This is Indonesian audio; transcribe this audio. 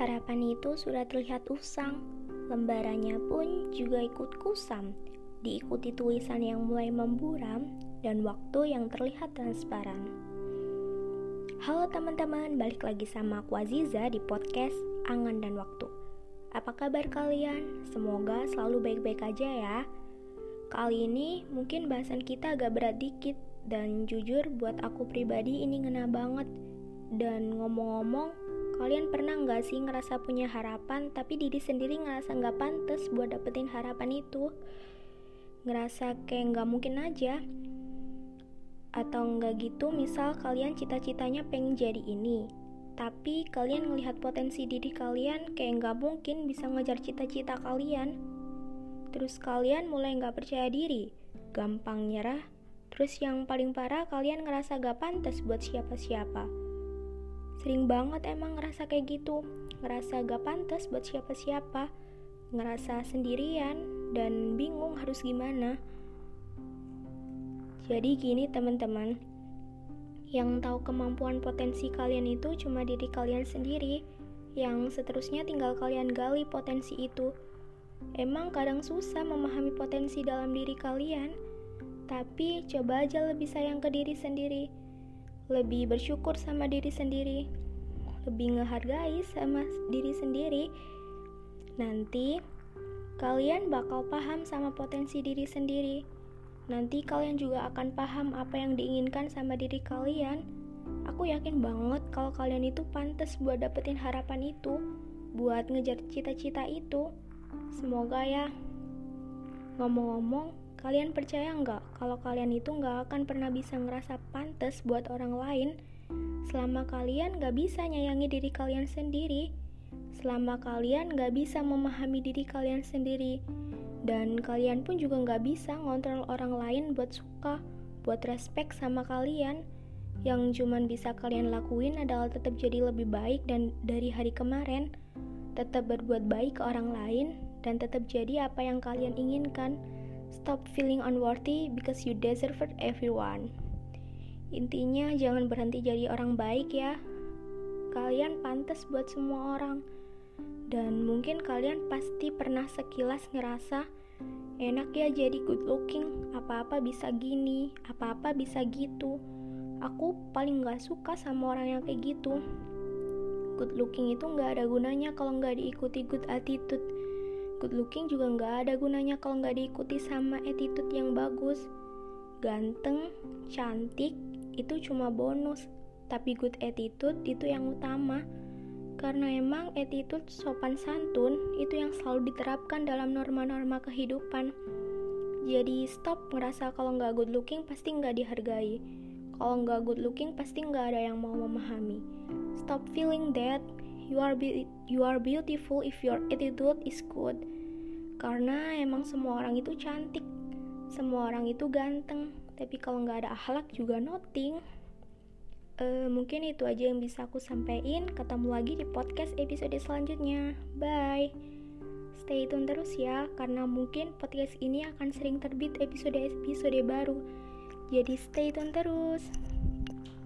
Harapan itu sudah terlihat usang, lembarannya pun juga ikut kusam, diikuti tulisan yang mulai memburam dan waktu yang terlihat transparan. Halo teman-teman, balik lagi sama aku Aziza di podcast Angan dan Waktu. Apa kabar kalian? Semoga selalu baik-baik aja ya. Kali ini mungkin bahasan kita agak berat dikit dan jujur buat aku pribadi ini ngena banget. Dan ngomong-ngomong, Kalian pernah nggak sih ngerasa punya harapan tapi diri sendiri ngerasa nggak pantas buat dapetin harapan itu? Ngerasa kayak nggak mungkin aja? Atau nggak gitu misal kalian cita-citanya pengen jadi ini, tapi kalian ngelihat potensi diri kalian kayak nggak mungkin bisa ngejar cita-cita kalian. Terus kalian mulai nggak percaya diri, gampang nyerah, terus yang paling parah kalian ngerasa gak pantas buat siapa-siapa Sering banget emang ngerasa kayak gitu, ngerasa gak pantas buat siapa-siapa, ngerasa sendirian, dan bingung harus gimana. Jadi gini teman-teman, yang tahu kemampuan potensi kalian itu cuma diri kalian sendiri, yang seterusnya tinggal kalian gali potensi itu. Emang kadang susah memahami potensi dalam diri kalian, tapi coba aja lebih sayang ke diri sendiri lebih bersyukur sama diri sendiri, lebih ngehargai sama diri sendiri. Nanti kalian bakal paham sama potensi diri sendiri. Nanti kalian juga akan paham apa yang diinginkan sama diri kalian. Aku yakin banget kalau kalian itu pantas buat dapetin harapan itu, buat ngejar cita-cita itu. Semoga ya. Ngomong-ngomong, Kalian percaya nggak kalau kalian itu nggak akan pernah bisa ngerasa pantas buat orang lain selama kalian nggak bisa nyayangi diri kalian sendiri, selama kalian nggak bisa memahami diri kalian sendiri, dan kalian pun juga nggak bisa ngontrol orang lain buat suka, buat respect sama kalian. Yang cuman bisa kalian lakuin adalah tetap jadi lebih baik dan dari hari kemarin, tetap berbuat baik ke orang lain, dan tetap jadi apa yang kalian inginkan Stop feeling unworthy because you deserve it everyone. Intinya jangan berhenti jadi orang baik ya. Kalian pantas buat semua orang. Dan mungkin kalian pasti pernah sekilas ngerasa enak ya jadi good looking, apa-apa bisa gini, apa-apa bisa gitu. Aku paling gak suka sama orang yang kayak gitu. Good looking itu gak ada gunanya kalau gak diikuti good attitude good looking juga nggak ada gunanya kalau nggak diikuti sama attitude yang bagus. Ganteng, cantik, itu cuma bonus. Tapi good attitude itu yang utama. Karena emang attitude sopan santun itu yang selalu diterapkan dalam norma-norma kehidupan. Jadi stop ngerasa kalau nggak good looking pasti nggak dihargai. Kalau nggak good looking pasti nggak ada yang mau memahami. Stop feeling that you are be you are beautiful if your attitude is good. Karena emang semua orang itu cantik. Semua orang itu ganteng. Tapi kalau nggak ada akhlak juga nothing. Uh, mungkin itu aja yang bisa aku sampaikan ketemu lagi di podcast episode selanjutnya. Bye. Stay tune terus ya karena mungkin podcast ini akan sering terbit episode-episode baru. Jadi stay tune terus